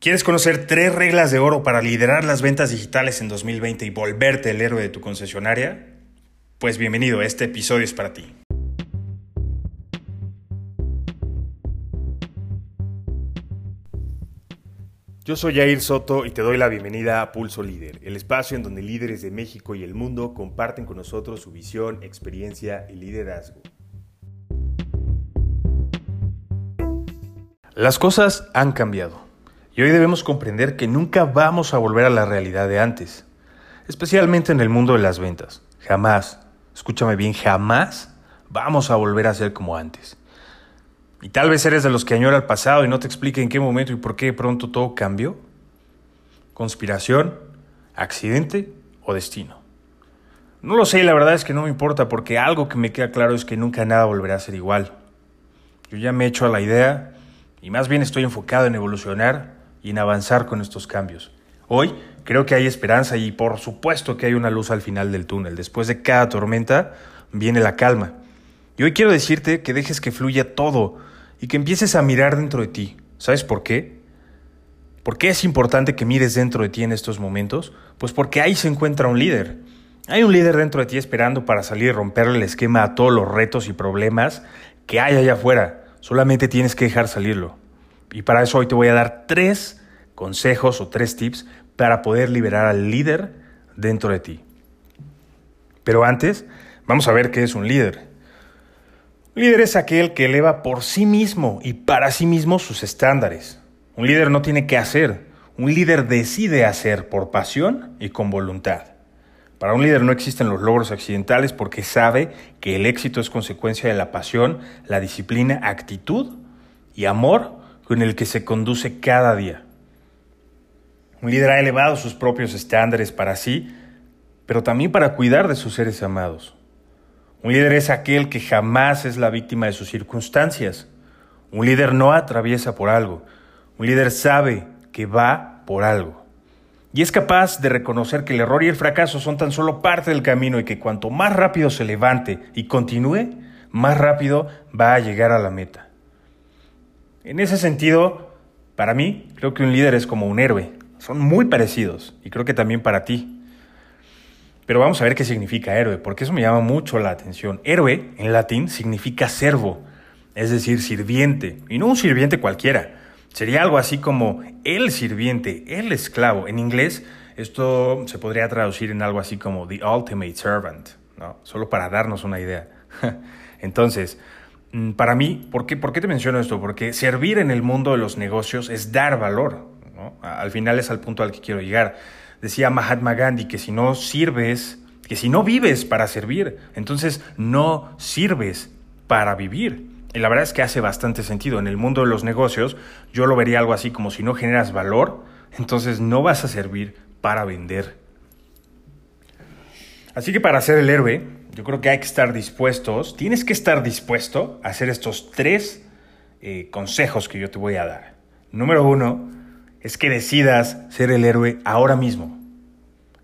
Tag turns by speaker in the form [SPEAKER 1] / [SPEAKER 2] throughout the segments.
[SPEAKER 1] ¿Quieres conocer tres reglas de oro para liderar las ventas digitales en 2020 y volverte el héroe de tu concesionaria? Pues bienvenido, este episodio es para ti. Yo soy Jair Soto y te doy la bienvenida a Pulso Líder, el espacio en donde líderes de México y el mundo comparten con nosotros su visión, experiencia y liderazgo. Las cosas han cambiado y hoy debemos comprender que nunca vamos a volver a la realidad de antes, especialmente en el mundo de las ventas. Jamás, escúchame bien, jamás vamos a volver a ser como antes. Y tal vez eres de los que añora el pasado y no te explique en qué momento y por qué pronto todo cambió. ¿Conspiración? ¿Accidente? ¿O destino? No lo sé y la verdad es que no me importa porque algo que me queda claro es que nunca nada volverá a ser igual. Yo ya me he hecho a la idea y más bien estoy enfocado en evolucionar y en avanzar con estos cambios. Hoy creo que hay esperanza y por supuesto que hay una luz al final del túnel. Después de cada tormenta viene la calma. Y hoy quiero decirte que dejes que fluya todo y que empieces a mirar dentro de ti. ¿Sabes por qué? ¿Por qué es importante que mires dentro de ti en estos momentos? Pues porque ahí se encuentra un líder. Hay un líder dentro de ti esperando para salir y romperle el esquema a todos los retos y problemas que hay allá afuera. Solamente tienes que dejar salirlo. Y para eso hoy te voy a dar tres consejos o tres tips para poder liberar al líder dentro de ti. Pero antes, vamos a ver qué es un líder. Un líder es aquel que eleva por sí mismo y para sí mismo sus estándares. Un líder no tiene que hacer, un líder decide hacer por pasión y con voluntad. Para un líder no existen los logros accidentales porque sabe que el éxito es consecuencia de la pasión, la disciplina, actitud y amor con el que se conduce cada día. Un líder ha elevado sus propios estándares para sí, pero también para cuidar de sus seres amados. Un líder es aquel que jamás es la víctima de sus circunstancias. Un líder no atraviesa por algo. Un líder sabe que va por algo. Y es capaz de reconocer que el error y el fracaso son tan solo parte del camino y que cuanto más rápido se levante y continúe, más rápido va a llegar a la meta. En ese sentido, para mí, creo que un líder es como un héroe. Son muy parecidos y creo que también para ti. Pero vamos a ver qué significa héroe, porque eso me llama mucho la atención. Héroe, en latín, significa servo, es decir, sirviente, y no un sirviente cualquiera. Sería algo así como el sirviente, el esclavo. En inglés, esto se podría traducir en algo así como the ultimate servant, ¿no? Solo para darnos una idea. Entonces, para mí, ¿por qué, ¿por qué te menciono esto? Porque servir en el mundo de los negocios es dar valor. Al final es al punto al que quiero llegar. Decía Mahatma Gandhi que si no sirves, que si no vives para servir, entonces no sirves para vivir. Y la verdad es que hace bastante sentido. En el mundo de los negocios yo lo vería algo así como si no generas valor, entonces no vas a servir para vender. Así que para ser el héroe, yo creo que hay que estar dispuestos, tienes que estar dispuesto a hacer estos tres eh, consejos que yo te voy a dar. Número uno es que decidas ser el héroe ahora mismo.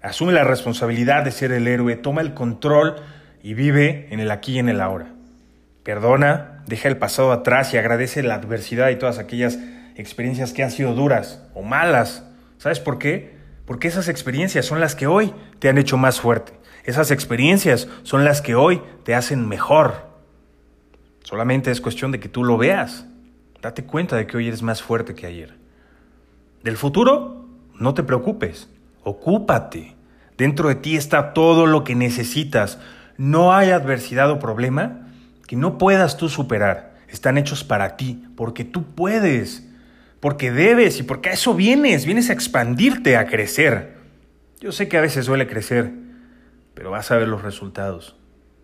[SPEAKER 1] Asume la responsabilidad de ser el héroe, toma el control y vive en el aquí y en el ahora. Perdona, deja el pasado atrás y agradece la adversidad y todas aquellas experiencias que han sido duras o malas. ¿Sabes por qué? Porque esas experiencias son las que hoy te han hecho más fuerte. Esas experiencias son las que hoy te hacen mejor. Solamente es cuestión de que tú lo veas. Date cuenta de que hoy eres más fuerte que ayer. Del futuro, no te preocupes. Ocúpate. Dentro de ti está todo lo que necesitas. No hay adversidad o problema que no puedas tú superar. Están hechos para ti, porque tú puedes, porque debes y porque a eso vienes. Vienes a expandirte, a crecer. Yo sé que a veces duele crecer, pero vas a ver los resultados.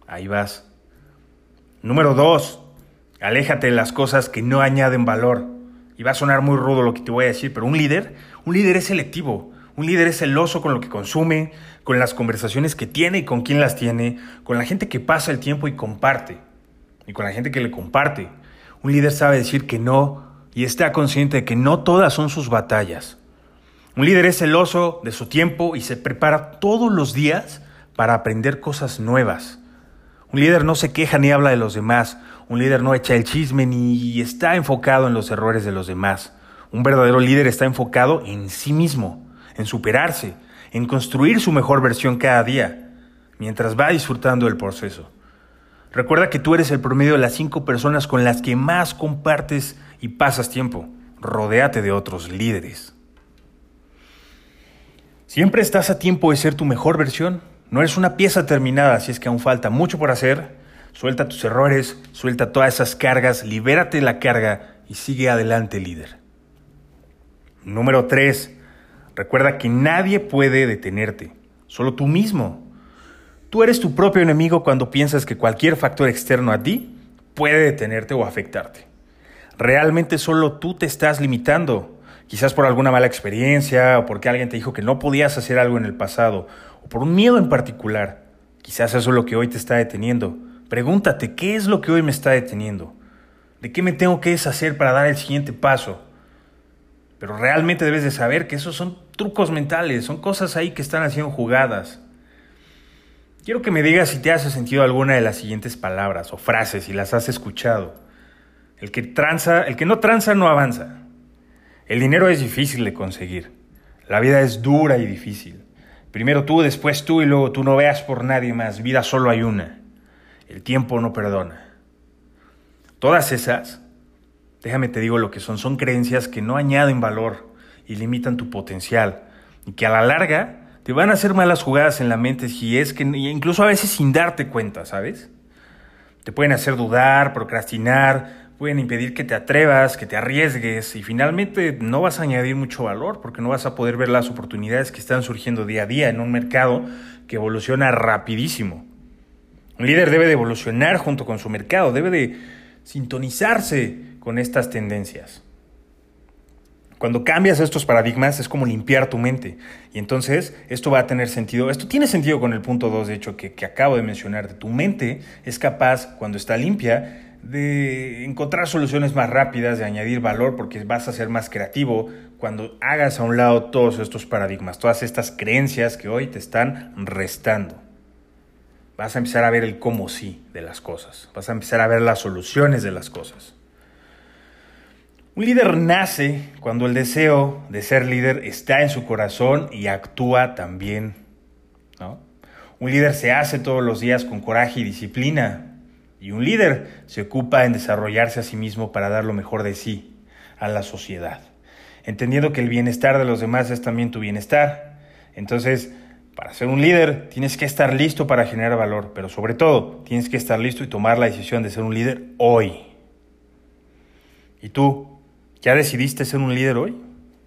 [SPEAKER 1] Ahí vas. Número dos, aléjate de las cosas que no añaden valor. Y va a sonar muy rudo lo que te voy a decir, pero un líder, un líder es selectivo. Un líder es celoso con lo que consume, con las conversaciones que tiene y con quién las tiene, con la gente que pasa el tiempo y comparte, y con la gente que le comparte. Un líder sabe decir que no y está consciente de que no todas son sus batallas. Un líder es celoso de su tiempo y se prepara todos los días para aprender cosas nuevas. Un líder no se queja ni habla de los demás. Un líder no echa el chisme ni está enfocado en los errores de los demás. Un verdadero líder está enfocado en sí mismo, en superarse, en construir su mejor versión cada día, mientras va disfrutando del proceso. Recuerda que tú eres el promedio de las cinco personas con las que más compartes y pasas tiempo. Rodéate de otros líderes. Siempre estás a tiempo de ser tu mejor versión. No eres una pieza terminada, así es que aún falta mucho por hacer. Suelta tus errores, suelta todas esas cargas, libérate de la carga y sigue adelante, líder. Número 3. Recuerda que nadie puede detenerte, solo tú mismo. Tú eres tu propio enemigo cuando piensas que cualquier factor externo a ti puede detenerte o afectarte. Realmente solo tú te estás limitando, quizás por alguna mala experiencia o porque alguien te dijo que no podías hacer algo en el pasado o por un miedo en particular. Quizás eso es lo que hoy te está deteniendo. Pregúntate, ¿qué es lo que hoy me está deteniendo? ¿De qué me tengo que deshacer para dar el siguiente paso? Pero realmente debes de saber que esos son trucos mentales, son cosas ahí que están haciendo jugadas. Quiero que me digas si te hace sentido alguna de las siguientes palabras o frases, si las has escuchado. El que tranza, el que no tranza no avanza. El dinero es difícil de conseguir. La vida es dura y difícil. Primero tú, después tú y luego tú no veas por nadie más. Vida solo hay una. El tiempo no perdona. Todas esas, déjame te digo lo que son, son creencias que no añaden valor y limitan tu potencial y que a la larga te van a hacer malas jugadas en la mente si es que incluso a veces sin darte cuenta, ¿sabes? Te pueden hacer dudar, procrastinar, pueden impedir que te atrevas, que te arriesgues y finalmente no vas a añadir mucho valor porque no vas a poder ver las oportunidades que están surgiendo día a día en un mercado que evoluciona rapidísimo. Un líder debe de evolucionar junto con su mercado, debe de sintonizarse con estas tendencias. Cuando cambias estos paradigmas es como limpiar tu mente. Y entonces esto va a tener sentido. Esto tiene sentido con el punto 2, de hecho, que, que acabo de mencionar. Tu mente es capaz, cuando está limpia, de encontrar soluciones más rápidas, de añadir valor, porque vas a ser más creativo cuando hagas a un lado todos estos paradigmas, todas estas creencias que hoy te están restando. Vas a empezar a ver el cómo sí de las cosas. Vas a empezar a ver las soluciones de las cosas. Un líder nace cuando el deseo de ser líder está en su corazón y actúa también. Un líder se hace todos los días con coraje y disciplina. Y un líder se ocupa en desarrollarse a sí mismo para dar lo mejor de sí a la sociedad. Entendiendo que el bienestar de los demás es también tu bienestar. Entonces, para ser un líder tienes que estar listo para generar valor, pero sobre todo tienes que estar listo y tomar la decisión de ser un líder hoy. ¿Y tú? ¿Ya decidiste ser un líder hoy?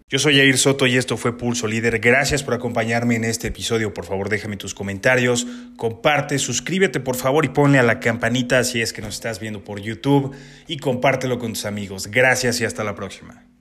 [SPEAKER 1] Yo soy Jair Soto y esto fue Pulso Líder. Gracias por acompañarme en este episodio. Por favor, déjame tus comentarios, comparte, suscríbete por favor y ponle a la campanita si es que nos estás viendo por YouTube y compártelo con tus amigos. Gracias y hasta la próxima.